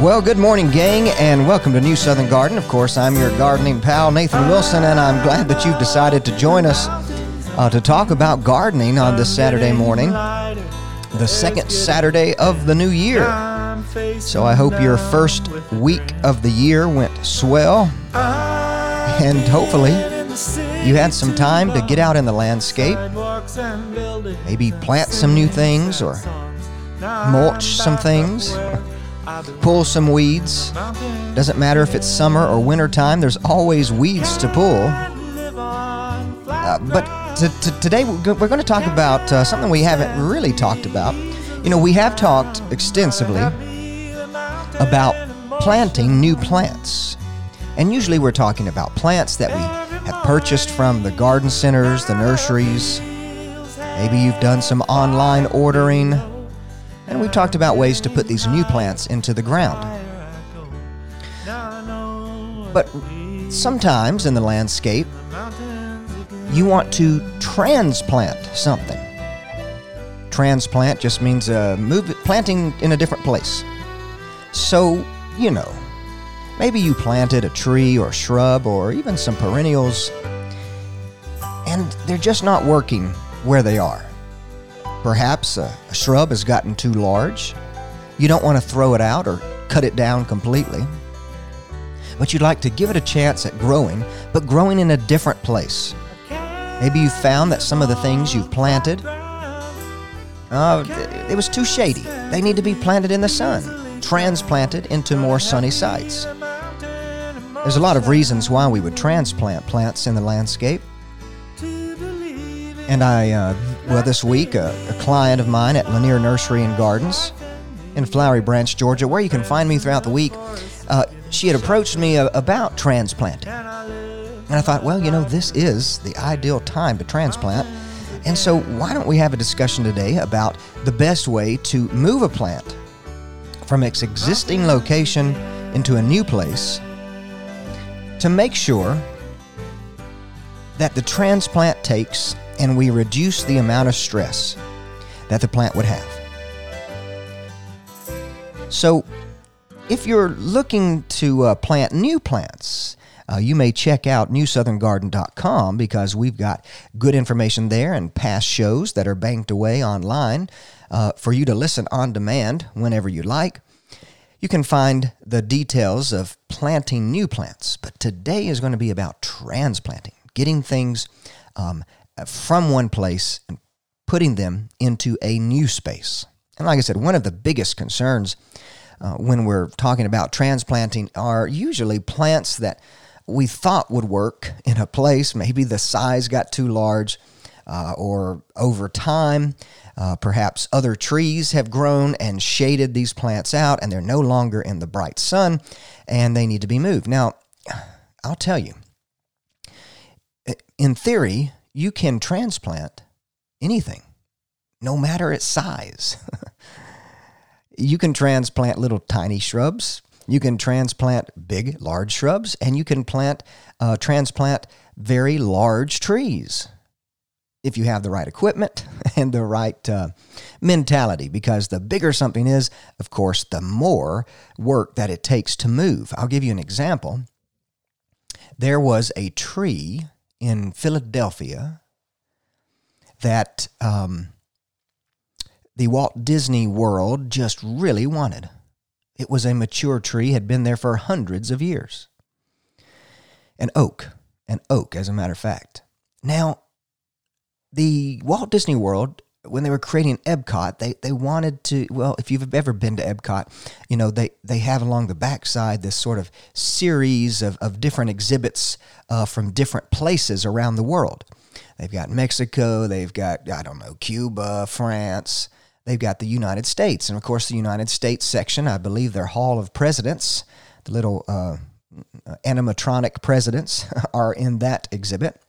Well, good morning, gang, and welcome to New Southern Garden. Of course, I'm your gardening pal, Nathan Wilson, and I'm glad that you've decided to join us uh, to talk about gardening on this Saturday morning, the second Saturday of the new year. So I hope your first week of the year went swell, and hopefully you had some time to get out in the landscape, maybe plant some new things or mulch some things pull some weeds. Doesn't matter if it's summer or winter time, there's always weeds to pull. Uh, but t- t- today we're going to talk about uh, something we haven't really talked about. You know, we have talked extensively about planting new plants. And usually we're talking about plants that we have purchased from the garden centers, the nurseries. Maybe you've done some online ordering and we've talked about ways to put these new plants into the ground. But sometimes in the landscape, you want to transplant something. Transplant just means uh, move planting in a different place. So, you know, maybe you planted a tree or a shrub or even some perennials, and they're just not working where they are. Perhaps a, a shrub has gotten too large. You don't want to throw it out or cut it down completely. But you'd like to give it a chance at growing, but growing in a different place. Maybe you found that some of the things you've planted, uh, it was too shady. They need to be planted in the sun, transplanted into more sunny sites. There's a lot of reasons why we would transplant plants in the landscape. And I, uh, well, this week, a, a, client of mine at Lanier Nursery and Gardens in Flowery Branch, Georgia, where you can find me throughout the week, uh, she had approached me uh, about transplanting. And I thought, well, you know, this is the ideal time to transplant. And so, why don't we have a discussion today about the best way to move a plant from its existing location into a new place to make sure that the transplant takes and we reduce the amount of stress that the plant would have. So, if you're looking to uh, plant new plants, uh, you may check out newsoutherngarden.com because we've got good information there and past shows that are banked away online uh, for you to listen on demand whenever you like. You can find the details of planting new plants, but today is going to be about transplanting, getting things um, from one place and putting them into a new space. And like I said, one of the biggest concerns uh, when we're talking about transplanting are usually plants that we thought would work in a place. Maybe the size got too large, uh, or over time, uh, perhaps other trees have grown and shaded these plants out, and they're no longer in the bright sun, and they need to be moved. Now, I'll tell you, in theory, you can transplant anything, no matter its size. you can transplant little tiny shrubs. You can transplant big, large shrubs, and you can plant, uh, transplant very large trees if you have the right equipment and the right uh, mentality. Because the bigger something is, of course, the more work that it takes to move. I'll give you an example. There was a tree in Philadelphia that um, the Walt Disney World just really wanted. It was a mature tree, had been there for hundreds of years. An oak, an oak, as a matter of fact. Now, the Walt Disney World when they were creating Epcot, they, they wanted to, well, if you've ever been to Epcot, you know, they, they have along the backside this sort of series of, of different exhibits uh, from different places around the world. They've got Mexico, they've got, I don't know, Cuba, France, they've got the United States. And of course, the United States section, I believe their Hall of Presidents, the little uh, animatronic presidents, are in that exhibit.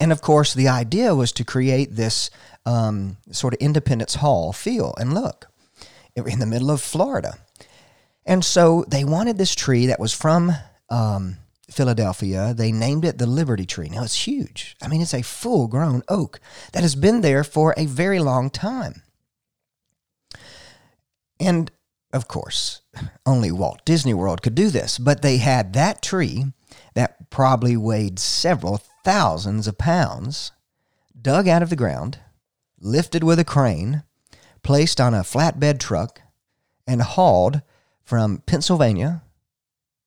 And of course, the idea was to create this um, sort of Independence Hall feel and look in the middle of Florida. And so they wanted this tree that was from um, Philadelphia. They named it the Liberty Tree. Now it's huge. I mean, it's a full grown oak that has been there for a very long time. And of course, only Walt Disney World could do this, but they had that tree that probably weighed several thousands of pounds dug out of the ground, lifted with a crane, placed on a flatbed truck, and hauled from Pennsylvania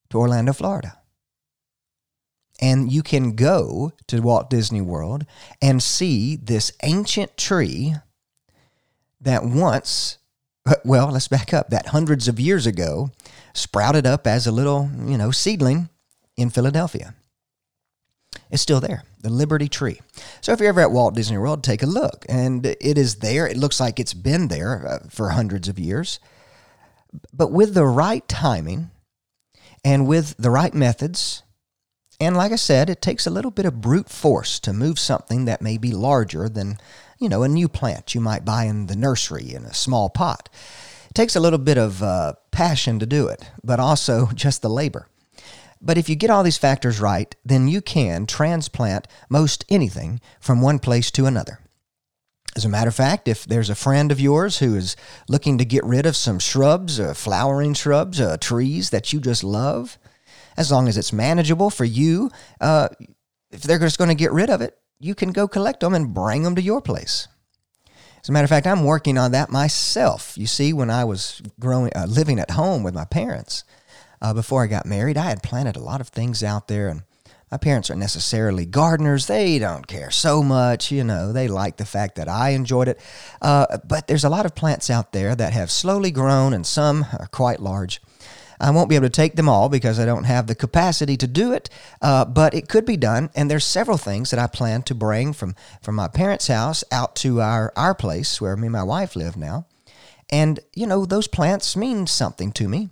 to Orlando, Florida. And you can go to Walt Disney World and see this ancient tree that once, well, let's back up, that hundreds of years ago sprouted up as a little, you know, seedling in Philadelphia. It's still there, the Liberty Tree. So if you're ever at Walt Disney World, take a look. And it is there. It looks like it's been there uh, for hundreds of years. But with the right timing and with the right methods, and like I said, it takes a little bit of brute force to move something that may be larger than, you know, a new plant you might buy in the nursery in a small pot. It takes a little bit of uh, passion to do it, but also just the labor. But if you get all these factors right, then you can transplant most anything from one place to another. As a matter of fact, if there's a friend of yours who is looking to get rid of some shrubs, uh, flowering shrubs, uh, trees that you just love, as long as it's manageable for you, uh, if they're just going to get rid of it, you can go collect them and bring them to your place. As a matter of fact, I'm working on that myself. You see, when I was growing, uh, living at home with my parents, uh, before I got married, I had planted a lot of things out there, and my parents aren't necessarily gardeners. They don't care so much, you know. They like the fact that I enjoyed it. Uh, but there's a lot of plants out there that have slowly grown, and some are quite large. I won't be able to take them all because I don't have the capacity to do it, uh, but it could be done. And there's several things that I plan to bring from, from my parents' house out to our, our place where me and my wife live now. And, you know, those plants mean something to me.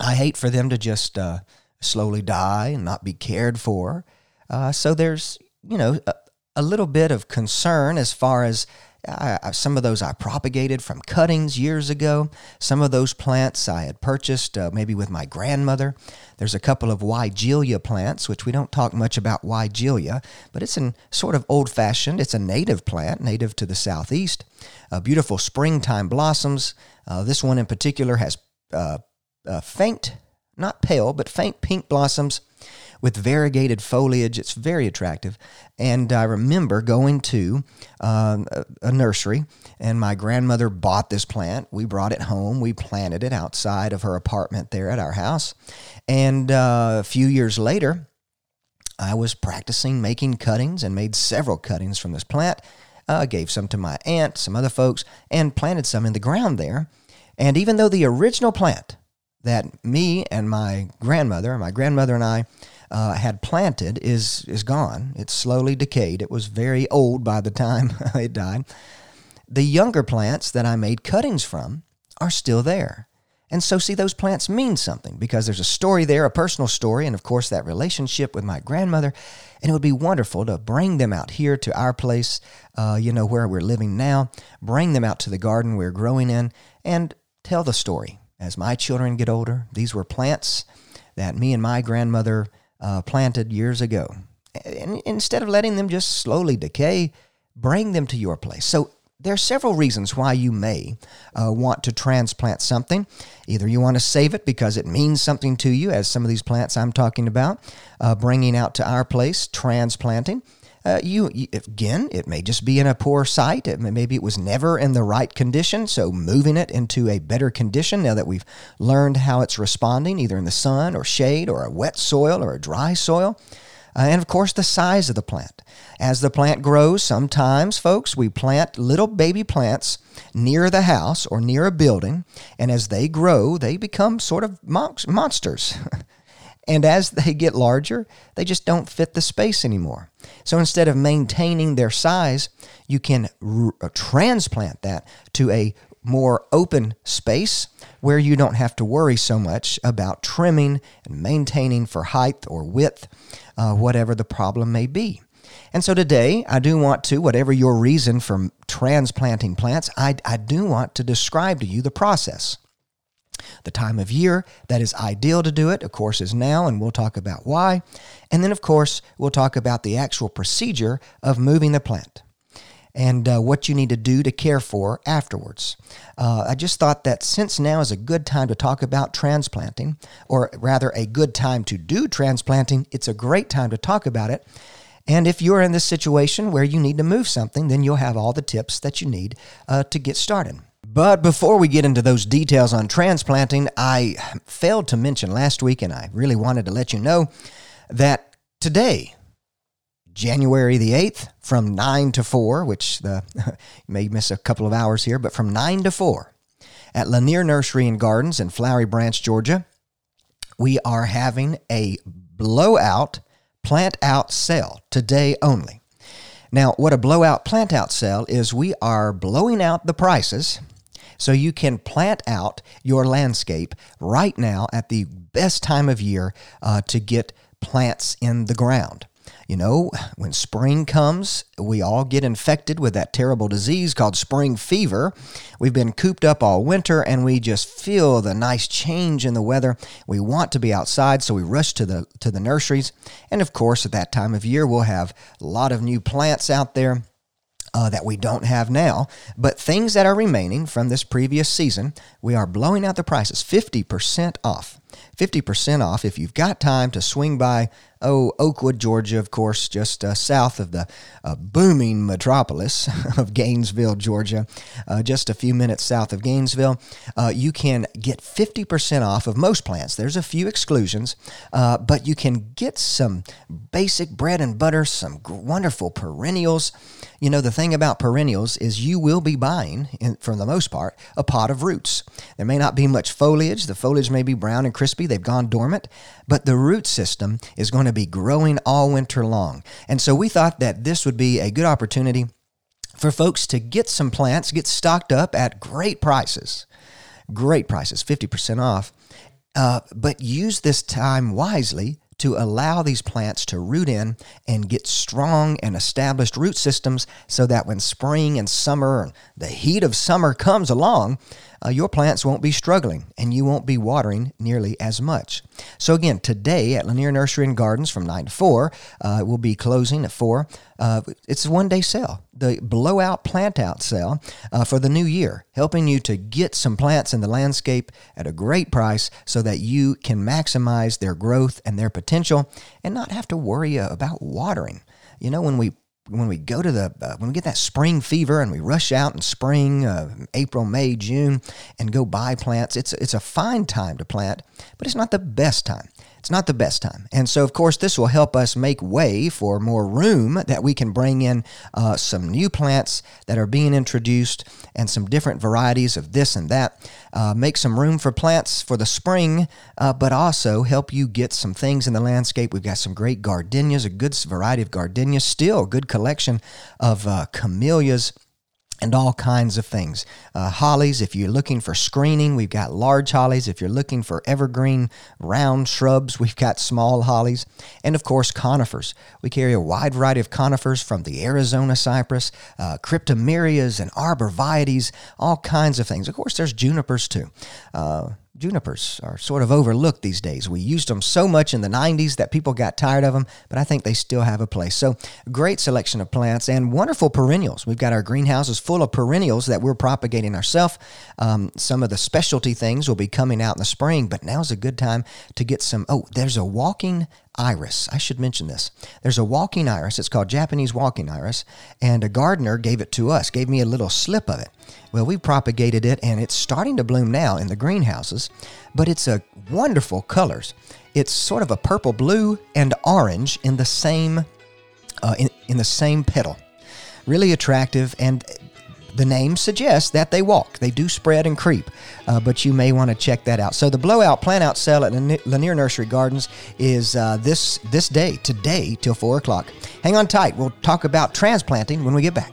I hate for them to just uh, slowly die and not be cared for. Uh, so there's, you know, a, a, little bit of concern as far as uh, some of those I propagated from cuttings years ago. Some of those plants I had purchased uh, maybe with my grandmother. There's a couple of Weigelia plants, which we don't talk much about Weigelia, but it's in sort of old fashioned. It's a native plant, native to the southeast. Uh, beautiful springtime blossoms. Uh, this one in particular has uh, faint, not pale, but faint pink blossoms with variegated foliage. It's very attractive. And I remember going to um, a, a, nursery, and my grandmother bought this plant. We brought it home. We planted it outside of her apartment there at our house. And uh, a few years later, I was practicing making cuttings and made several cuttings from this plant. Uh, gave some to my aunt, some other folks, and planted some in the ground there. And even though the original plant that me and my grandmother, my grandmother and I, uh, had planted is is gone. It's slowly decayed. It was very old by the time it died. The younger plants that I made cuttings from are still there. And so, see, those plants mean something because there's a story there, a personal story, and of course, that relationship with my grandmother. And it would be wonderful to bring them out here to our place, uh, you know, where we're living now, bring them out to the garden we're growing in, and tell the story as my children get older, these were plants that me and my grandmother uh, planted years ago. And instead of letting them just slowly decay, bring them to your place. So there are several reasons why you may uh, want to transplant something. Either you want to save it because it means something to you, as some of these plants I'm talking about, uh, bringing out to our place, transplanting. Uh, you, you, again, it may just be in a poor site. It may, maybe it was never in the right condition. So moving it into a better condition now that we've learned how it's responding, either in the sun or shade or a wet soil or a dry soil. Uh, and of course, the size of the plant. As the plant grows, sometimes, folks, we plant little baby plants near the house or near a building, and as they grow, they become sort of monsters. and as they get larger, they just don't fit the space anymore. So instead of maintaining their size, you can r- uh, transplant that to a more open space where you don't have to worry so much about trimming and maintaining for height or width, uh, whatever the problem may be. And so today, I do want to, whatever your reason for transplanting plants, I, I do want to describe to you the process. The time of year that is ideal to do it, of course, is now, and we'll talk about why. And then, of course, we'll talk about the actual procedure of moving the plant and uh, what you need to do to care for afterwards. Uh, I just thought that since now is a good time to talk about transplanting, or rather a good time to do transplanting, it's a great time to talk about it. And if you're in this situation where you need to move something, then you'll have all the tips that you need uh, to get started. But before we get into those details on transplanting, I failed to mention last week, and I really wanted to let you know that today, January the 8th, from 9 to 4, which the, you may miss a couple of hours here, but from 9 to 4 at Lanier Nursery and Gardens in Flowery Branch, Georgia, we are having a blowout plant out sale today only. Now, what a blowout plant out sale is, we are blowing out the prices so you can plant out your landscape right now at the best time of year uh, to get plants in the ground. You know, when spring comes, we all get infected with that terrible disease called spring fever. We've been cooped up all winter and we just feel the nice change in the weather. We want to be outside, so we rush to the to the nurseries. And of course, at that time of year, we'll have a lot of new plants out there uh, that we don't have now, but things that are remaining from this previous season, we are blowing out the prices 50% off. 50% off if you've got time to swing by, oh, Oakwood, Georgia, of course, just uh, south of the uh, booming metropolis of Gainesville, Georgia, uh, just a few minutes south of Gainesville. Uh, you can get 50% off of most plants. There's a few exclusions, uh, but you can get some basic bread and butter, some wonderful perennials. You know, the thing about perennials is you will be buying, in, for the most part, a pot of roots. There may not be much foliage. The foliage may be brown and crispy, they've gone dormant, but the root system is going to be growing all winter long. And so we thought that this would be a good opportunity for folks to get some plants, get stocked up at great prices. Great prices, 50% off. Uh, but use this time wisely to allow these plants to root in and get strong and established root systems so that when spring and summer, and the heat of summer comes along, uh, your plants won't be struggling and you won't be watering nearly as much. So, again, today at Lanier Nursery and Gardens from 9 to 4, uh, we'll be closing at 4. Uh, it's a one day sale, the blowout plant out sale uh, for the new year, helping you to get some plants in the landscape at a great price so that you can maximize their growth and their potential and not have to worry about watering. You know, when we when we go to the uh, when we get that spring fever and we rush out in spring, uh, April, May, June, and go buy plants, it's it's a fine time to plant, but it's not the best time. It's not the best time. And so, of course, this will help us make way for more room that we can bring in uh, some new plants that are being introduced and some different varieties of this and that. Uh, make some room for plants for the spring, uh, but also help you get some things in the landscape. We've got some great gardenias, a good variety of gardenias, still a good collection of uh, camellias and all kinds of things. Uh, hollies, if you're looking for screening, we've got large hollies. If you're looking for evergreen round shrubs, we've got small hollies. And of course, conifers. We carry a wide variety of conifers from the Arizona cypress, uh, cryptomerias, and arborvitaes, all kinds of things. Of course, there's junipers too. Uh, junipers are sort of overlooked these days. We used them so much in the 90s that people got tired of them, but I think they still have a place. So, great selection of plants and wonderful perennials. We've got our greenhouses full of perennials that we're propagating ourselves. Um, some of the specialty things will be coming out in the spring, but now's a good time to get some. Oh, there's a walking iris. I should mention this. There's a walking iris. It's called Japanese walking iris, and a gardener gave it to us, gave me a little slip of it. Well, we propagated it, and it's starting to bloom now in the greenhouses, but it's a wonderful colors. It's sort of a purple blue and orange in the same uh, in, in the same petal. Really attractive, and the name suggests that they walk. They do spread and creep, uh, but you may want to check that out. So the blowout plant out sale at Lanier Nursery Gardens is uh, this this day, today till four o'clock. Hang on tight. We'll talk about transplanting when we get back.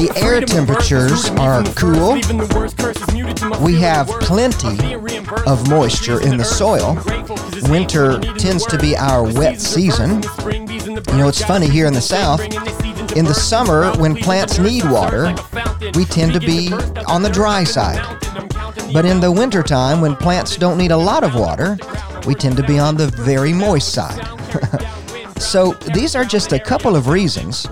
the air temperatures are cool. We have plenty of moisture in the soil. Winter tends to be our wet season. You know, it's funny here in the South. In the summer, when plants need water, we tend to be on the dry side. But in the wintertime, when plants don't need a lot of water, we tend to be on the very moist side. so these are just a couple of reasons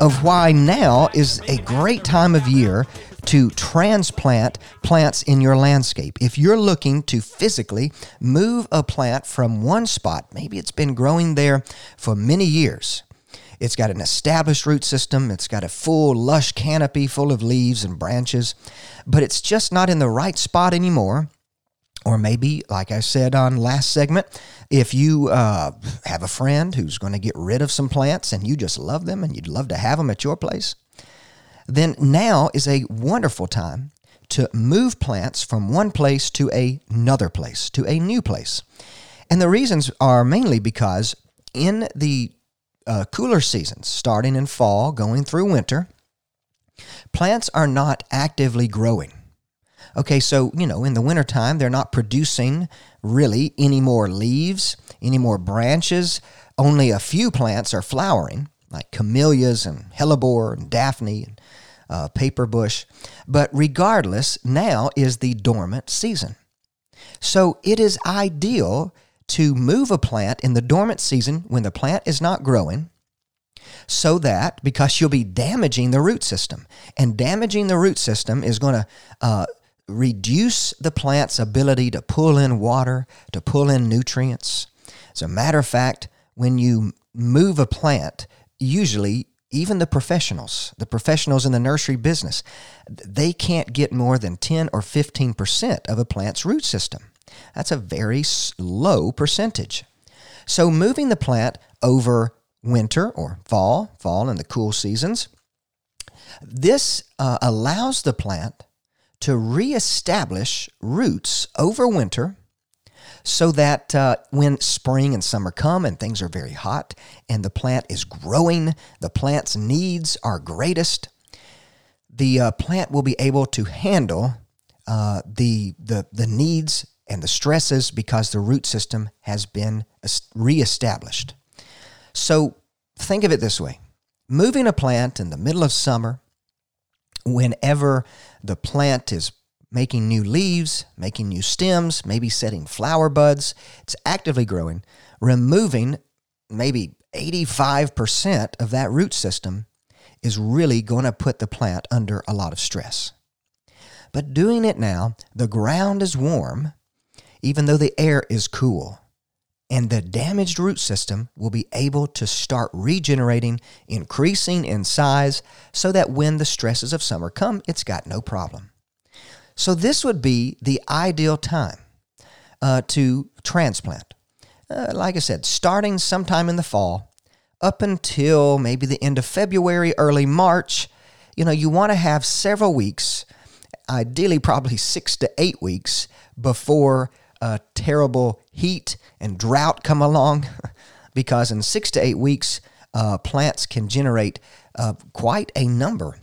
of why now is a great time of year to transplant plants in your landscape. If you're looking to physically move a plant from one spot, maybe it's been growing there for many years. It's got an established root system, it's got a full, lush canopy full of leaves and branches, but it's just not in the right spot anymore. Or maybe, like I said on last segment, if you uh, have a friend who's going to get rid of some plants and you just love them and you'd love to have them at your place, then now is a wonderful time to move plants from one place to another place, to a new place. And the reasons are mainly because in the uh, cooler seasons, starting in fall, going through winter, plants are not actively growing. Okay, so, you know, in the wintertime, they're not producing really any more leaves, any more branches. Only a few plants are flowering, like camellias and hellebore and daphne and uh, paper bush. But regardless, now is the dormant season. So it is ideal to move a plant in the dormant season when the plant is not growing so that because you'll be damaging the root system and damaging the root system is going to uh, reduce the plant's ability to pull in water, to pull in nutrients. As a matter of fact, when you move a plant, usually even the professionals, the professionals in the nursery business, they can't get more than 10 or 15% of a plant's root system. That's a very low percentage. So moving the plant over winter or fall, fall in the cool seasons, this uh, allows the plant to reestablish roots over winter so that uh, when spring and summer come and things are very hot and the plant is growing, the plant's needs are greatest, the uh, plant will be able to handle uh, the, the, the needs and the stresses because the root system has been reestablished. So think of it this way moving a plant in the middle of summer, whenever the plant is making new leaves, making new stems, maybe setting flower buds. It's actively growing, removing maybe 85% of that root system is really going to put the plant under a lot of stress. But doing it now, the ground is warm, even though the air is cool. And the damaged root system will be able to start regenerating, increasing in size, so that when the stresses of summer come, it's got no problem. So, this would be the ideal time uh, to transplant. Uh, like I said, starting sometime in the fall up until maybe the end of February, early March. You know, you want to have several weeks, ideally, probably six to eight weeks before a terrible heat and drought come along, because in six to eight weeks, uh, plants can generate uh, quite a number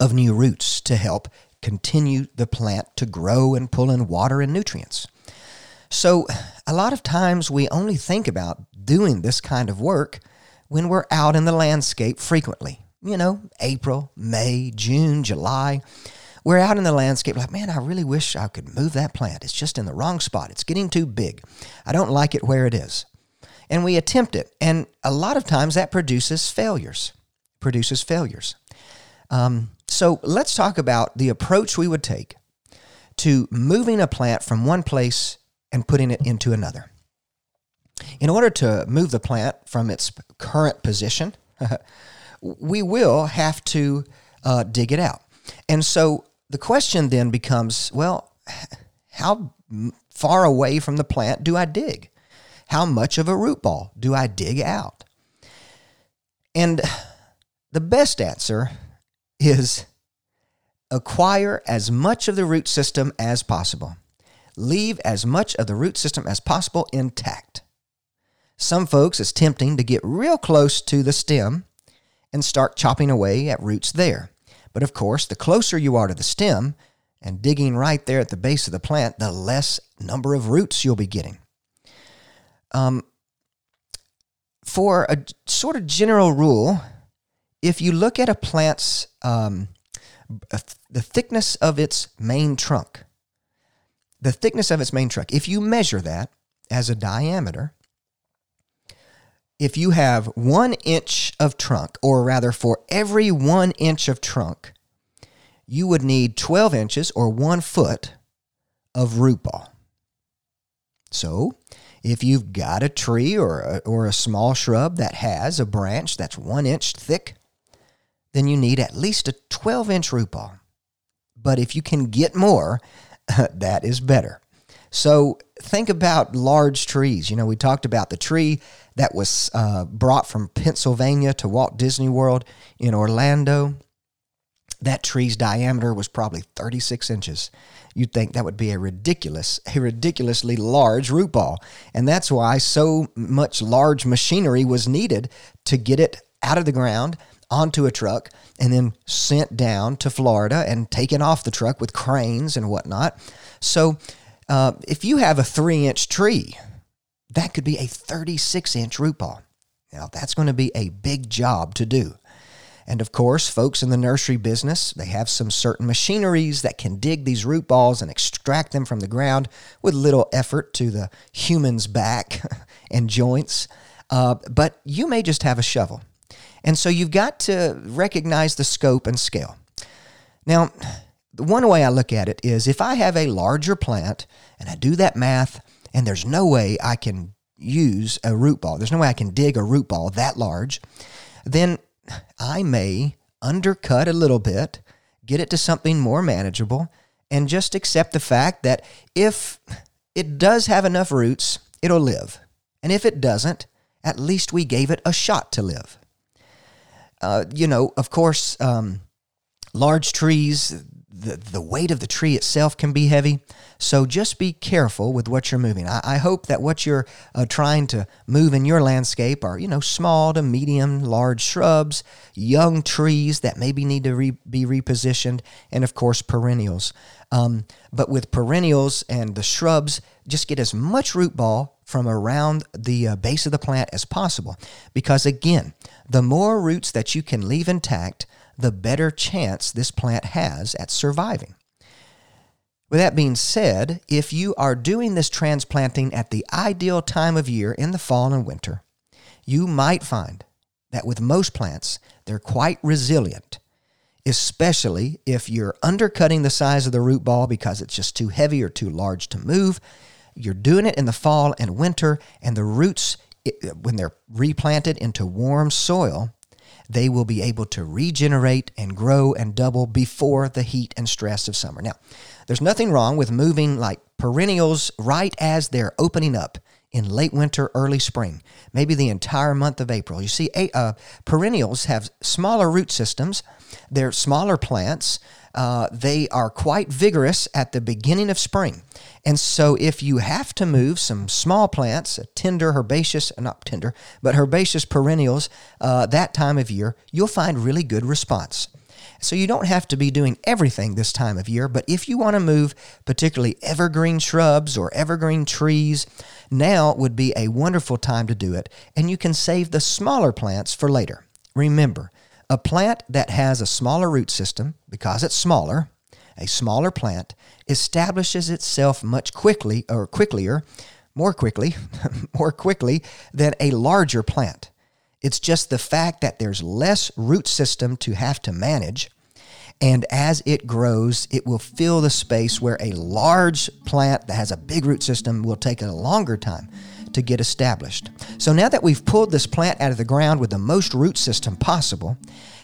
of new roots to help continue the plant to grow and pull in water and nutrients. So, a lot of times we only think about doing this kind of work when we're out in the landscape frequently. You know, April, May, June, July we're out in the landscape like, man, I really wish I could move that plant. It's just in the wrong spot. It's getting too big. I don't like it where it is. And we attempt it. And a lot of times that produces failures, produces failures. Um, so let's talk about the approach we would take to moving a plant from one place and putting it into another. In order to move the plant from its current position, we will have to uh, dig it out. And so the question then becomes well, how far away from the plant do I dig? How much of a root ball do I dig out? And the best answer is acquire as much of the root system as possible. Leave as much of the root system as possible intact. Some folks, it's tempting to get real close to the stem and start chopping away at roots there. But of course, the closer you are to the stem and digging right there at the base of the plant, the less number of roots you'll be getting. Um, for a sort of general rule, if you look at a plant's um, the thickness of its main trunk, the thickness of its main trunk, if you measure that as a diameter, if you have one inch of trunk, or rather, for every one inch of trunk, you would need 12 inches or one foot of root ball. So, if you've got a tree or a, or a small shrub that has a branch that's one inch thick, then you need at least a 12 inch root ball. But if you can get more, that is better. So think about large trees. You know, we talked about the tree that was uh, brought from Pennsylvania to Walt Disney World in Orlando. That tree's diameter was probably 36 inches. You'd think that would be a ridiculous, a ridiculously large root ball. And that's why so much large machinery was needed to get it out of the ground onto a truck and then sent down to Florida and taken off the truck with cranes and whatnot. So uh, if you have a three inch tree, that could be a 36 inch root ball. Now, that's going to be a big job to do. And of course, folks in the nursery business, they have some certain machineries that can dig these root balls and extract them from the ground with little effort to the human's back and joints. Uh, but you may just have a shovel. And so you've got to recognize the scope and scale. Now, the one way I look at it is if I have a larger plant and I do that math, and there's no way I can use a root ball, there's no way I can dig a root ball that large, then I may undercut a little bit, get it to something more manageable, and just accept the fact that if it does have enough roots, it'll live. And if it doesn't, at least we gave it a shot to live. Uh, you know, of course, um, large trees, the, the weight of the tree itself can be heavy. So just be careful with what you're moving. I, I hope that what you're uh, trying to move in your landscape are, you know, small to medium, large shrubs, young trees that maybe need to re- be repositioned, and of course, perennials. Um, but with perennials and the shrubs, just get as much root ball from around the uh, base of the plant as possible. Because again, the more roots that you can leave intact, the better chance this plant has at surviving. With that being said, if you are doing this transplanting at the ideal time of year in the fall and winter, you might find that with most plants, they're quite resilient, especially if you're undercutting the size of the root ball because it's just too heavy or too large to move. You're doing it in the fall and winter, and the roots, when they're replanted into warm soil, they will be able to regenerate and grow and double before the heat and stress of summer. Now, there's nothing wrong with moving like perennials right as they're opening up in late winter, early spring, maybe the entire month of April. You see, uh, perennials have smaller root systems, they're smaller plants. Uh, they are quite vigorous at the beginning of spring. And so, if you have to move some small plants, tender, herbaceous, not tender, but herbaceous perennials uh, that time of year, you'll find really good response. So you don't have to be doing everything this time of year, but if you want to move particularly evergreen shrubs or evergreen trees, now would be a wonderful time to do it, and you can save the smaller plants for later. Remember, a plant that has a smaller root system, because it's smaller, a smaller plant establishes itself much quickly or quicklier, more quickly, more quickly than a larger plant. It's just the fact that there's less root system to have to manage. And as it grows, it will fill the space where a large plant that has a big root system will take a longer time to get established. So now that we've pulled this plant out of the ground with the most root system possible,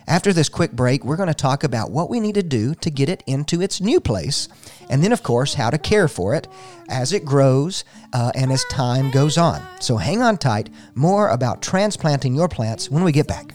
after this quick break, we're going to talk about what we need to do to get it into its new place, and then, of course, how to care for it as it grows uh, and as time goes on. So hang on tight. More about transplanting your plants when we get back.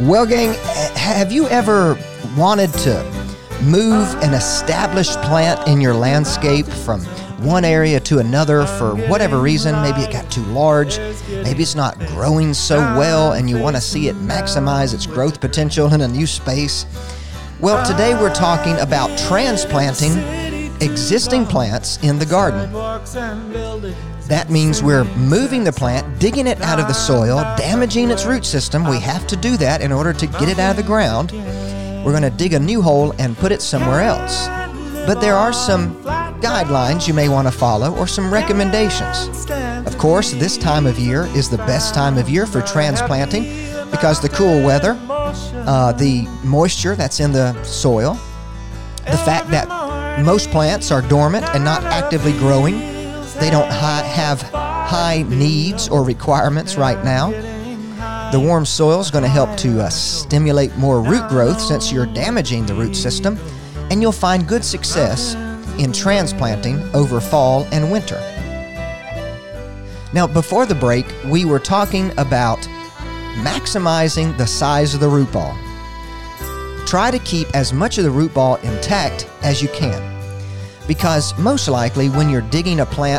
Well, gang, have you ever wanted to move an established plant in your landscape from one area to another for whatever reason? Maybe it got too large, maybe it's not growing so well, and you want to see it maximize its growth potential in a new space. Well, today we're talking about transplanting existing plants in the garden. That means we're moving the plant, digging it out of the soil, damaging its root system. We have to do that in order to get it out of the ground. We're going to dig a new hole and put it somewhere else. But there are some guidelines you may want to follow or some recommendations. Of course, this time of year is the best time of year for transplanting because the cool weather, uh, the moisture that's in the soil, the fact that most plants are dormant and not actively growing they don't have high needs or requirements right now. The warm soil is going to help to uh, stimulate more root growth since you're damaging the root system, and you'll find good success in transplanting over fall and winter. Now, before the break, we were talking about maximizing the size of the root ball. Try to keep as much of the root ball intact as you can because most likely when you're digging a plant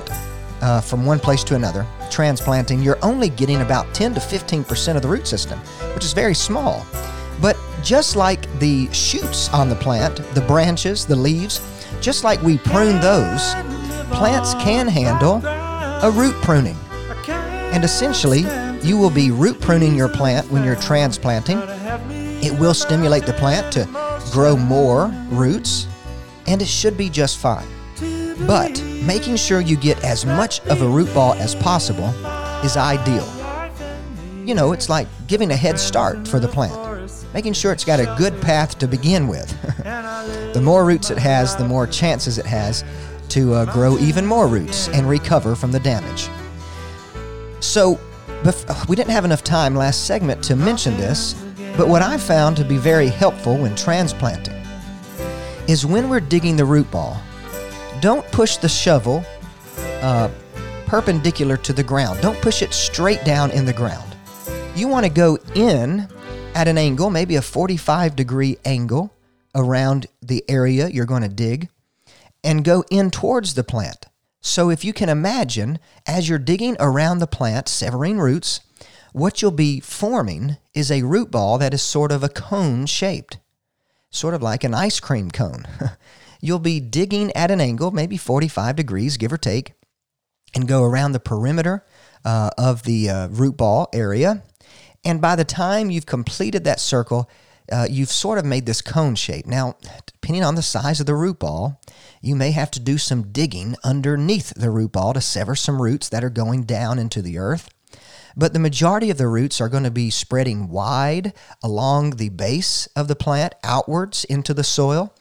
uh, from one place to another, transplanting, you're only getting about 10 to 15% of the root system, which is very small. But just like the shoots on the plant, the branches, the leaves, just like we prune those, plants can handle a root pruning. And essentially, you will be root pruning your plant when you're transplanting. It will stimulate the plant to grow more roots and it should be just fine. But making sure you get as much of a root ball as possible is ideal. You know, it's like giving a head start for the plant, making sure it's got a good path to begin with. the more roots it has, the more chances it has to uh, grow even more roots and recover from the damage. So, we didn't have enough time last segment to mention this, but what I found to be very helpful when transplanting is when we're digging the root ball, don't push the shovel uh, perpendicular to the ground. Don't push it straight down in the ground. You want to go in at an angle, maybe a 45 degree angle around the area you're going to dig, and go in towards the plant. So if you can imagine, as you're digging around the plant, severing roots, what you'll be forming is a root ball that is sort of a cone shaped, sort of like an ice cream cone. you'll be digging at an angle, maybe 45 degrees, give or take, and go around the perimeter uh, of the uh, root ball area. And by the time you've completed that circle, uh, you've sort of made this cone shape. Now, depending on the size of the root ball, you may have to do some digging underneath the root ball to sever some roots that are going down into the earth. But the majority of the roots are going to be spreading wide along the base of the plant, outwards into the soil.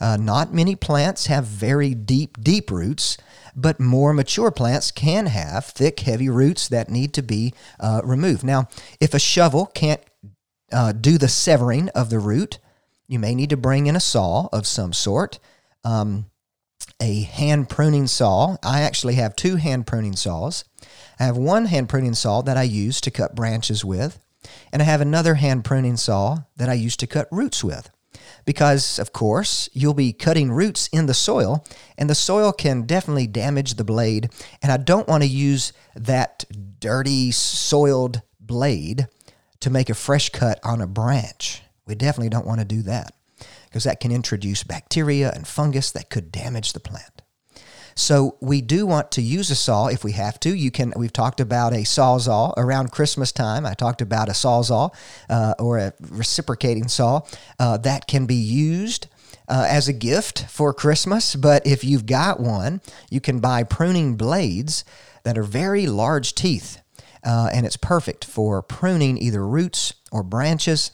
Uh, not many plants have very deep, deep roots, but more mature plants can have thick, heavy roots that need to be uh, removed. Now, if a shovel can't uh, do the severing of the root, you may need to bring in a saw of some sort. Um, a hand pruning saw. I actually have two hand pruning saws. I have one hand pruning saw that I use to cut branches with, and I have another hand pruning saw that I use to cut roots with. Because, of course, you'll be cutting roots in the soil, and the soil can definitely damage the blade. And I don't want to use that dirty, soiled blade to make a fresh cut on a branch. We definitely don't want to do that because that can introduce bacteria and fungus that could damage the plant. So we do want to use a saw if we have to. You can. We've talked about a sawzall around Christmas time. I talked about a sawzall uh, or a reciprocating saw uh, that can be used. Uh, as a gift for Christmas, but if you've got one, you can buy pruning blades that are very large teeth, uh, and it's perfect for pruning either roots or branches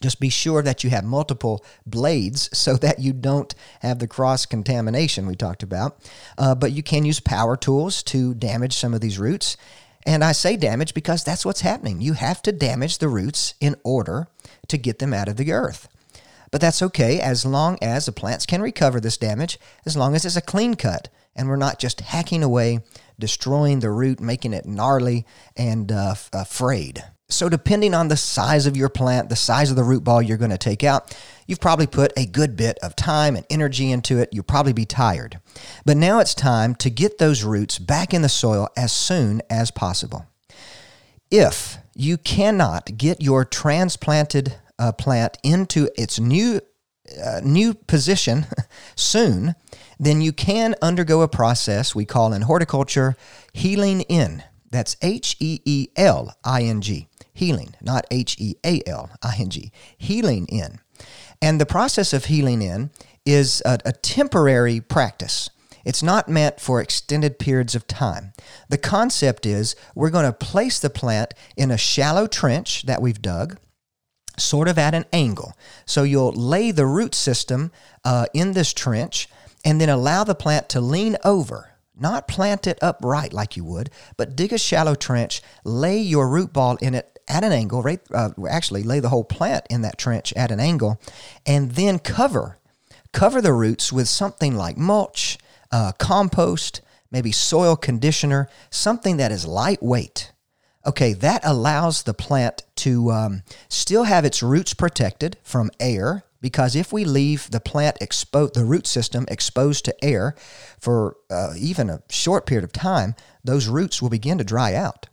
just be sure that you have multiple blades so that you don't have the cross contamination we talked about. Uh, but you can use power tools to damage some of these roots. And I say damage because that's what's happening. You have to damage the roots in order to get them out of the earth. But that's okay as long as the plants can recover this damage, as long as it's a clean cut and we're not just hacking away, destroying the root, making it gnarly and uh, frayed. So, depending on the size of your plant, the size of the root ball you're going to take out, you've probably put a good bit of time and energy into it. You'll probably be tired. But now it's time to get those roots back in the soil as soon as possible. If you cannot get your transplanted uh, plant into its new uh, new position soon, then you can undergo a process we call in horticulture heeling in. That's H E E L I N G heeling, not H E A L I N G, heeling in. And the process of heeling in is a, a temporary practice. It's not meant for extended periods of time. The concept is we're going to place the plant in a shallow trench that we've dug, sort of at an angle. So you'll lay the root system uh, in this trench and then allow the plant to lean over not plant it upright like you would, but dig a shallow trench, lay your root ball in it at an angle, right? Uh, actually, lay the whole plant in that trench at an angle, and then cover cover the roots with something like mulch, uh, compost, maybe soil conditioner, something that is lightweight. Okay, that allows the plant to um, still have its roots protected from air because if we leave the plant exposed, the root system exposed to air for uh, even a short period of time, those roots will begin to dry out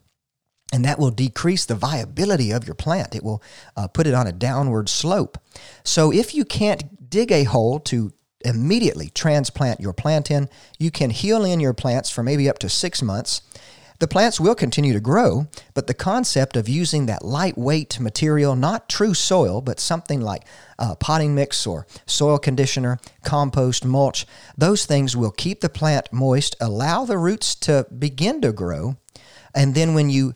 and that will decrease the viability of your plant. It will uh, put it on a downward slope. So if you can't dig a hole to immediately transplant your plant in, you can heel in your plants for maybe up to six months. The plants will continue to grow, but the concept of using that lightweight material, not true soil, but something like uh, potting mix or soil conditioner, compost, mulch, those things will keep the plant moist, allow the roots to begin to grow, and then when you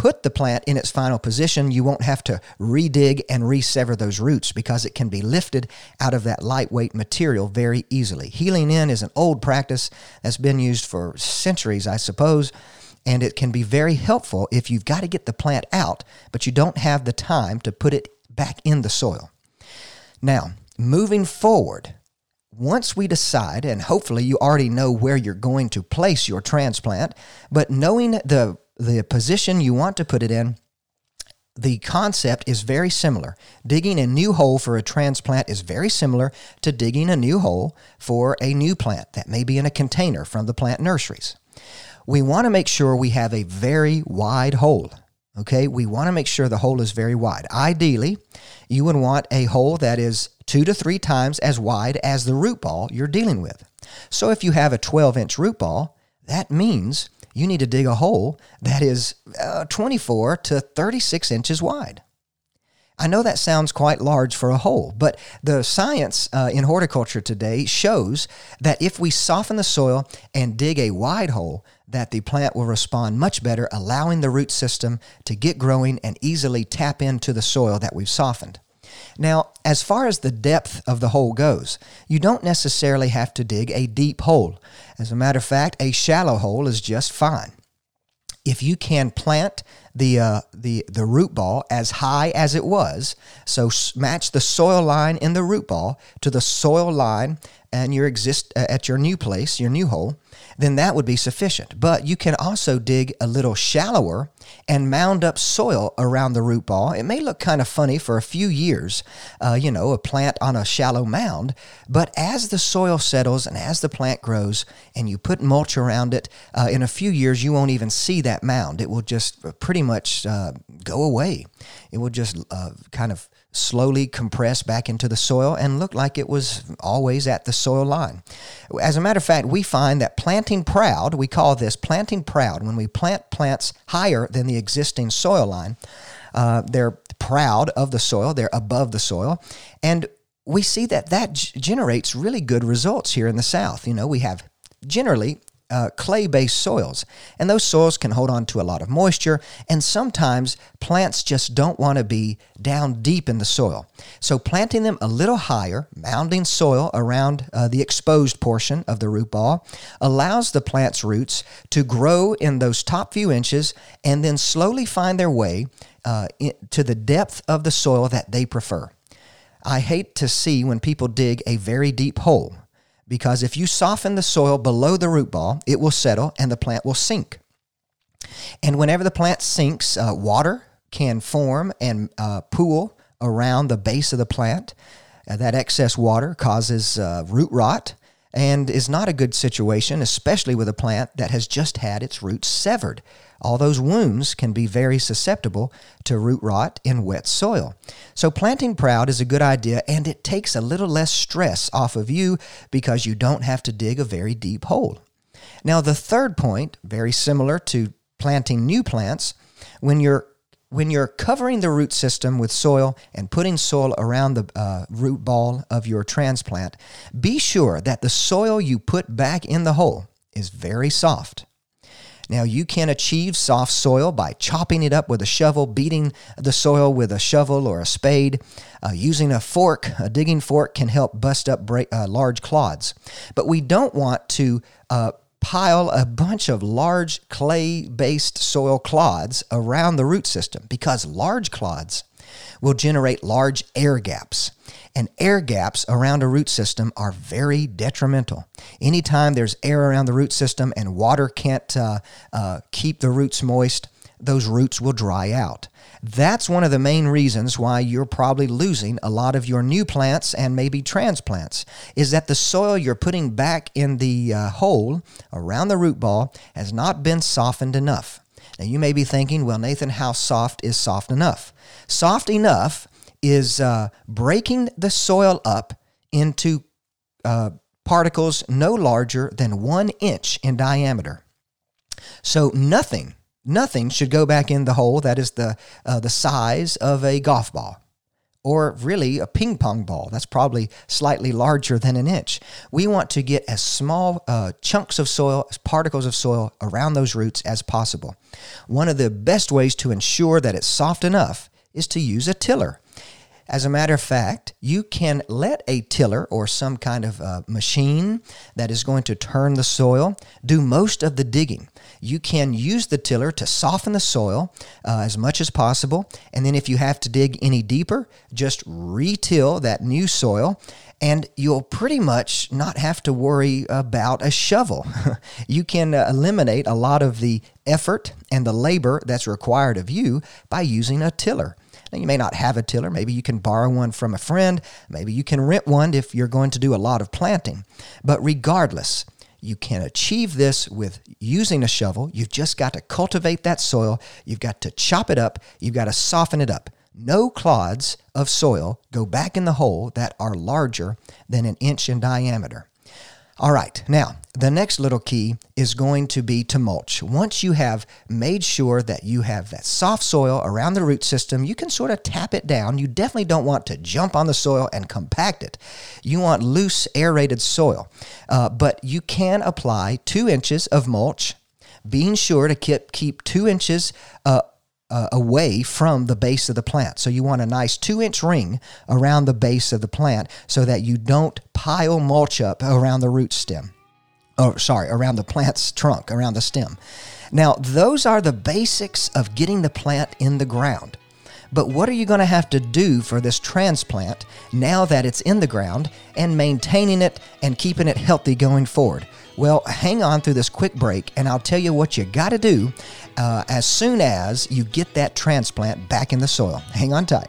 put the plant in its final position, you won't have to redig and resever those roots because it can be lifted out of that lightweight material very easily. Heeling in is an old practice that's been used for centuries, I suppose, and it can be very helpful if you've got to get the plant out, but you don't have the time to put it back in the soil. Now, moving forward, once we decide, and hopefully you already know where you're going to place your transplant, but knowing the the position you want to put it in, the concept is very similar. Digging a new hole for a transplant is very similar to digging a new hole for a new plant that may be in a container from the plant nurseries. We want to make sure we have a very wide hole. Okay, we want to make sure the hole is very wide. Ideally, you would want a hole that is two to three times as wide as the root ball you're dealing with. So if you have a 12 inch root ball, that means you need to dig a hole that is uh, 24 to 36 inches wide. I know that sounds quite large for a hole, but the science uh, in horticulture today shows that if we soften the soil and dig a wide hole, that the plant will respond much better, allowing the root system to get growing and easily tap into the soil that we've softened. Now, as far as the depth of the hole goes, you don't necessarily have to dig a deep hole. As a matter of fact, a shallow hole is just fine. If you can plant the uh, the the root ball as high as it was, so match the soil line in the root ball to the soil line and your exist uh, at your new place, your new hole, then that would be sufficient. But you can also dig a little shallower and mound up soil around the root ball. It may look kind of funny for a few years, uh, you know, a plant on a shallow mound, but as the soil settles and as the plant grows and you put mulch around it, uh, in a few years you won't even see that mound. It will just pretty much uh, go away. It will just uh, kind of slowly compress back into the soil and look like it was always at the soil line. As a matter of fact, we find that planting proud, we call this planting proud, when we plant plants higher than the existing soil line, uh, they're proud of the soil, they're above the soil, and we see that that g- generates really good results here in the South. You know, we have generally uh, clay based soils. And those soils can hold on to a lot of moisture, and sometimes plants just don't want to be down deep in the soil. So, planting them a little higher, mounding soil around uh, the exposed portion of the root ball, allows the plant's roots to grow in those top few inches and then slowly find their way uh, in, to the depth of the soil that they prefer. I hate to see when people dig a very deep hole because if you soften the soil below the root ball, it will settle and the plant will sink. And whenever the plant sinks, uh, water can form and uh, pool around the base of the plant. Uh, that excess water causes uh, root rot and is not a good situation, especially with a plant that has just had its roots severed. All those wounds can be very susceptible to root rot in wet soil. So, planting proud is a good idea and it takes a little less stress off of you because you don't have to dig a very deep hole. Now, the third point, very similar to planting new plants, when you're when you're covering the root system with soil and putting soil around the uh, root ball of your transplant, be sure that the soil you put back in the hole is very soft. Now, you can achieve soft soil by chopping it up with a shovel, beating the soil with a shovel or a spade. Uh, using a fork, a digging fork, can help bust up break, uh, large clods. But we don't want to uh, pile a bunch of large clay based soil clods around the root system because large clods will generate large air gaps. And air gaps around a root system are very detrimental. Anytime there's air around the root system and water can't uh, uh, keep the roots moist, those roots will dry out. That's one of the main reasons why you're probably losing a lot of your new plants and maybe transplants is that the soil you're putting back in the uh, hole around the root ball has not been softened enough. Now you may be thinking, well, Nathan, how soft is soft enough? Soft enough is uh, breaking the soil up into uh, particles no larger than one inch in diameter. So nothing nothing should go back in the hole that is the, uh, the size of a golf ball or really a ping pong ball. That's probably slightly larger than an inch. We want to get as small uh, chunks of soil, particles of soil around those roots as possible. One of the best ways to ensure that it's soft enough is to use a tiller. As a matter of fact, you can let a tiller or some kind of uh, machine that is going to turn the soil do most of the digging. You can use the tiller to soften the soil uh, as much as possible. And then, if you have to dig any deeper, just retill that new soil and you'll pretty much not have to worry about a shovel. you can uh, eliminate a lot of the effort and the labor that's required of you by using a tiller. Now, you may not have a tiller. Maybe you can borrow one from a friend. Maybe you can rent one if you're going to do a lot of planting. But regardless, you can achieve this with using a shovel. You've just got to cultivate that soil. You've got to chop it up. You've got to soften it up. No clods of soil go back in the hole that are larger than an inch in diameter. All right, now the next little key is going to be to mulch. Once you have made sure that you have that soft soil around the root system, you can sort of tap it down. You definitely don't want to jump on the soil and compact it. You want loose, aerated soil. Uh, but you can apply two inches of mulch, being sure to keep, keep two inches uh, uh, away from the base of the plant. So you want a nice two inch ring around the base of the plant so that you don't pile mulch up around the root stem. Oh, sorry, around the plant's trunk, around the stem. Now, those are the basics of getting the plant in the ground. But what are you going to have to do for this transplant now that it's in the ground and maintaining it and keeping it healthy going forward? Well, hang on through this quick break, and I'll tell you what you got to do uh, as soon as you get that transplant back in the soil. Hang on tight.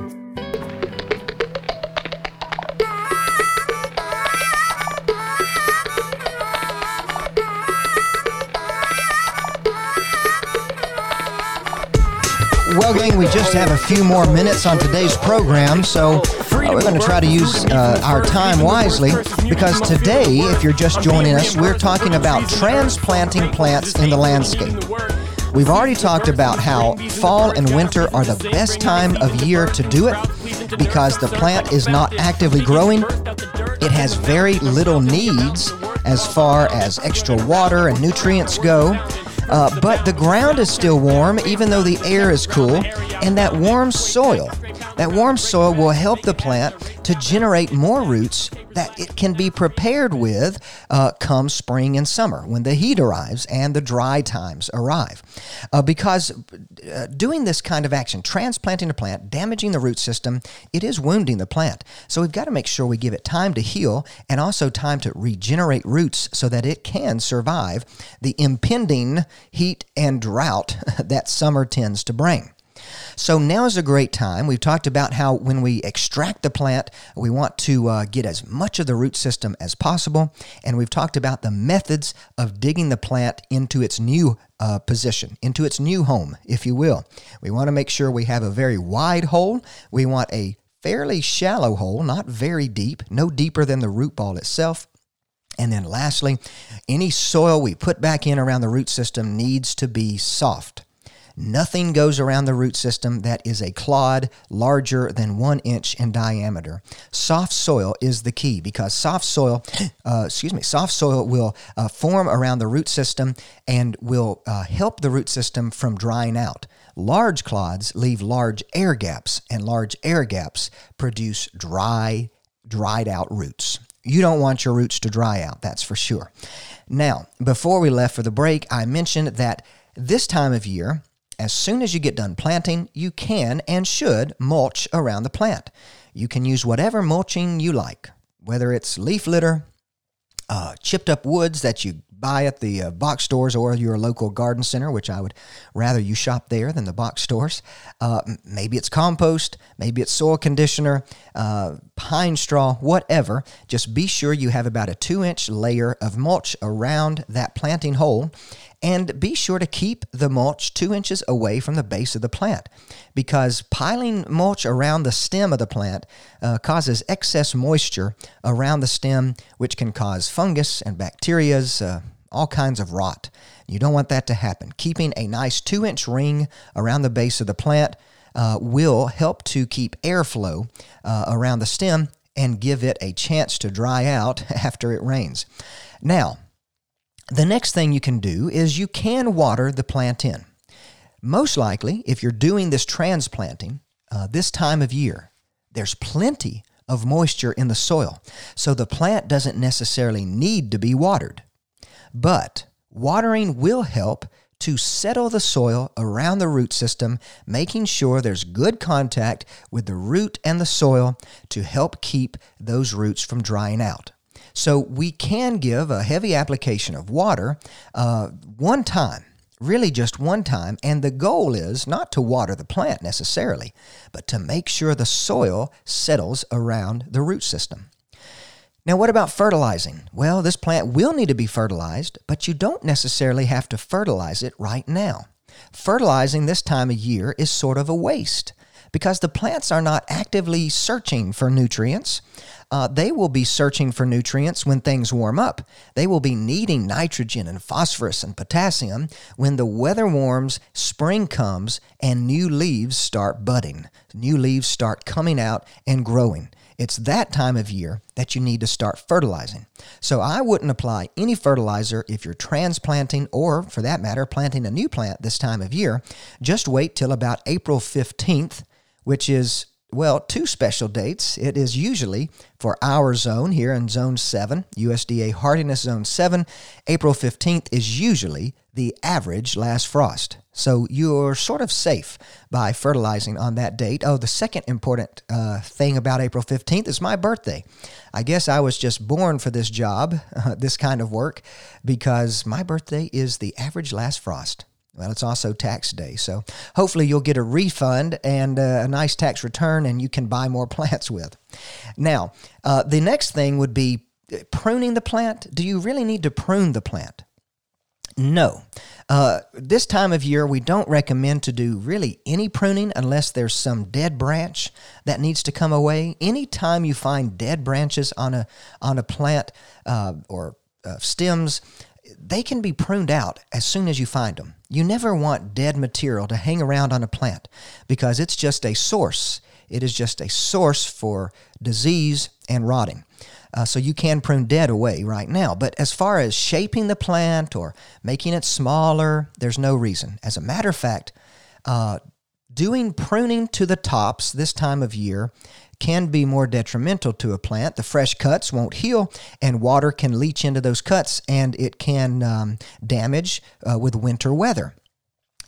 Well, gang, we just have a few more minutes on today's program, so uh, we're going to try to use uh, our time wisely because today, if you're just joining us, we're talking about transplanting plants in the landscape. We've already talked about how fall and winter are the best time of year to do it because the plant is not actively growing. It has very little needs as far as extra water and nutrients go. Uh, but the ground is still warm, even though the air is cool, and that warm soil, that warm soil will help the plant to generate more roots that it can be prepared with uh, come spring and summer when the heat arrives and the dry times arrive. Uh, because uh, doing this kind of action, transplanting a plant, damaging the root system, it is wounding the plant. So we've got to make sure we give it time to heal and also time to regenerate roots so that it can survive the impending heat and drought that summer tends to bring. So now is a great time. We've talked about how when we extract the plant, we want to uh, get as much of the root system as possible. And we've talked about the methods of digging the plant into its new uh, position, into its new home, if you will. We want to make sure we have a very wide hole. We want a fairly shallow hole, not very deep, no deeper than the root ball itself. And then lastly, any soil we put back in around the root system needs to be soft. Nothing goes around the root system that is a clod larger than one inch in diameter. Soft soil is the key because soft soil, uh, excuse me, soft soil will uh, form around the root system and will uh, help the root system from drying out. Large clods leave large air gaps, and large air gaps produce dry, dried out roots. You don't want your roots to dry out, that's for sure. Now, before we left for the break, I mentioned that this time of year, as soon as you get done planting, you can and should mulch around the plant. You can use whatever mulching you like, whether it's leaf litter, uh, chipped up woods that you buy at the uh, box stores or your local garden center, which I would rather you shop there than the box stores. Uh, maybe it's compost, maybe it's soil conditioner, uh, pine straw, whatever. Just be sure you have about a two inch layer of mulch around that planting hole. And be sure to keep the mulch two inches away from the base of the plant because piling mulch around the stem of the plant uh, causes excess moisture around the stem, which can cause fungus and bacterias, uh, all kinds of rot. You don't want that to happen. Keeping a nice two inch ring around the base of the plant uh, will help to keep airflow uh, around the stem and give it a chance to dry out after it rains. Now, the next thing you can do is you can water the plant in. Most likely, if you're doing this transplanting uh, this time of year, there's plenty of moisture in the soil, so the plant doesn't necessarily need to be watered. But watering will help to settle the soil around the root system, making sure there's good contact with the root and the soil to help keep those roots from drying out. So we can give a heavy application of water uh, one time, really just one time, and the goal is not to water the plant necessarily, but to make sure the soil settles around the root system. Now, what about fertilizing? Well, this plant will need to be fertilized, but you don't necessarily have to fertilize it right now. Fertilizing this time of year is sort of a waste because the plants are not actively searching for nutrients. Uh, they will be searching for nutrients when things warm up. They will be needing nitrogen and phosphorus and potassium when the weather warms, spring comes, and new leaves start budding. New leaves start coming out and growing. It's that time of year that you need to start fertilizing. So I wouldn't apply any fertilizer if you're transplanting or, for that matter, planting a new plant this time of year. Just wait till about April 15th which is, well, two special dates. It is usually for our zone here in Zone 7, USDA Hardiness Zone 7. April 15th is usually the average last frost. So you're sort of safe by fertilizing on that date. Oh, the second important uh, thing about April 15th is my birthday. I guess I was just born for this job, uh, this kind of work, because my birthday is the average last frost. Well, it's also tax day, so hopefully you'll get a refund and uh, a nice tax return, and you can buy more plants with. Now, uh, the next thing would be uh, pruning the plant. Do you really need to prune the plant? No. Uh, this time of year, we don't recommend to do really any pruning unless there's some dead branch that needs to come away. Anytime you find dead branches on a on a plant uh, or stems, they can be pruned out as soon as you find them. You never want dead material to hang around on a plant because it's just a source. It is just a source for disease and rotting. Uh, so you can prune dead away right now. But as far as shaping the plant or making it smaller, there's no reason. As a matter of fact, uh, doing pruning to the tops this time of year can be more detrimental to a plant. The fresh cuts won't heal, and water can leach into those cuts, and it can um, damage uh, with winter weather.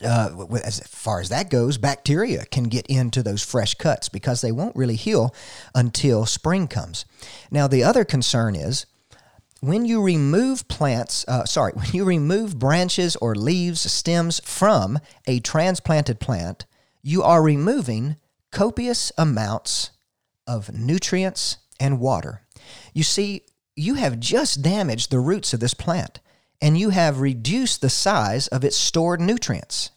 Uh, as far as that goes, bacteria can get into those fresh cuts because they won't really heal until spring comes. Now, the other concern is when you remove plants, uh, sorry, when you remove branches or leaves, stems from a transplanted plant, you are removing copious amounts of nutrients and water. You see, you have just damaged the roots of this plant and you have reduced the size of its stored nutrients.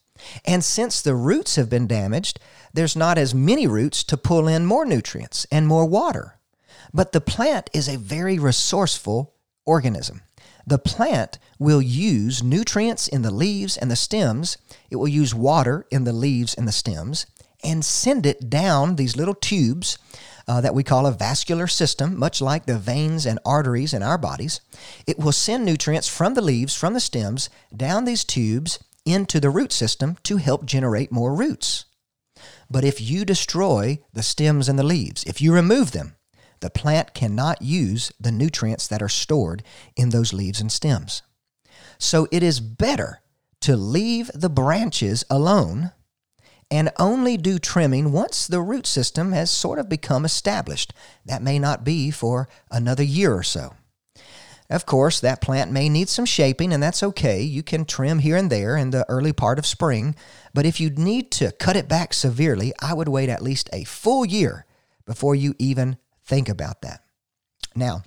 And since the roots have been damaged, there's not as many roots to pull in more nutrients and more water. But the plant is a very resourceful organism. The plant will use nutrients in the leaves and the stems, it will use water in the leaves and the stems, and send it down these little tubes uh, that we call a vascular system, much like the veins and arteries in our bodies. It will send nutrients from the leaves, from the stems, down these tubes into the root system to help generate more roots. But if you destroy the stems and the leaves, if you remove them, the plant cannot use the nutrients that are stored in those leaves and stems. So it is better to leave the branches alone and only do trimming once the root system has sort of become established. That may not be for another year or so. Of course, that plant may need some shaping, and that's okay. You can trim here and there in the early part of spring. But if you need to cut it back severely, I would wait at least a full year before you even think about that. Now,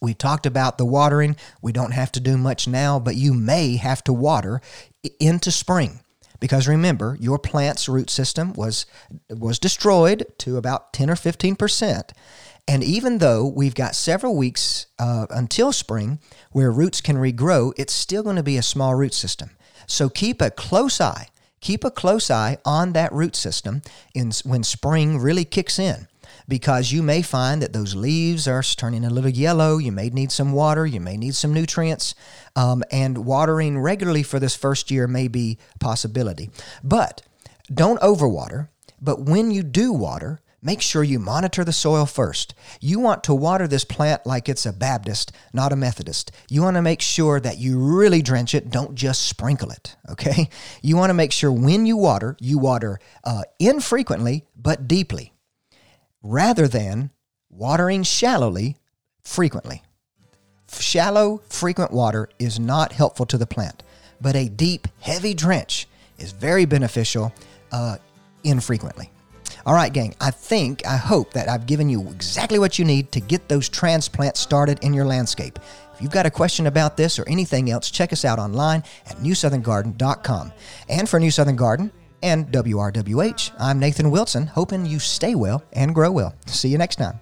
we talked about the watering. We don't have to do much now, but you may have to water into spring because remember your plant's root system was was destroyed to about 10 or 15 percent and even though we've got several weeks uh, until spring where roots can regrow, it's still going to be a small root system. So keep a close eye. Keep a close eye on that root system in, when spring really kicks in because you may find that those leaves are turning a little yellow. You may need some water. You may need some nutrients. Um, and watering regularly for this first year may be a possibility. But don't overwater. But when you do water, make sure you monitor the soil first. You want to water this plant like it's a Baptist, not a Methodist. You want to make sure that you really drench it, don't just sprinkle it, okay? You want to make sure when you water, you water uh, infrequently but deeply, rather than watering shallowly frequently. Shallow, frequent water is not helpful to the plant, but a deep, heavy drench is very beneficial uh, infrequently. All right, gang, I think, I hope that I've given you exactly what you need to get those transplants started in your landscape. If you've got a question about this or anything else, check us out online at newsoutherngarden.com. And for New Southern Garden and WRWH, I'm Nathan Wilson, hoping you stay well and grow well. See you next time.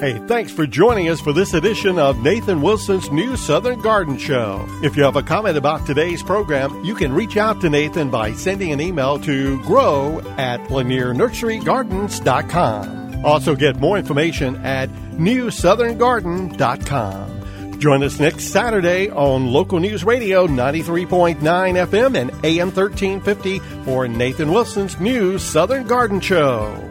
Hey, thanks for joining us for this edition of Nathan Wilson's New Southern Garden Show. If you have a comment about today's program, you can reach out to Nathan by sending an email to grow at lanierNurseryGardens.com. Also get more information at newsoutherngarden.com. Join us next Saturday on Local News Radio 93.9 FM and AM 1350 for Nathan Wilson's New Southern Garden Show.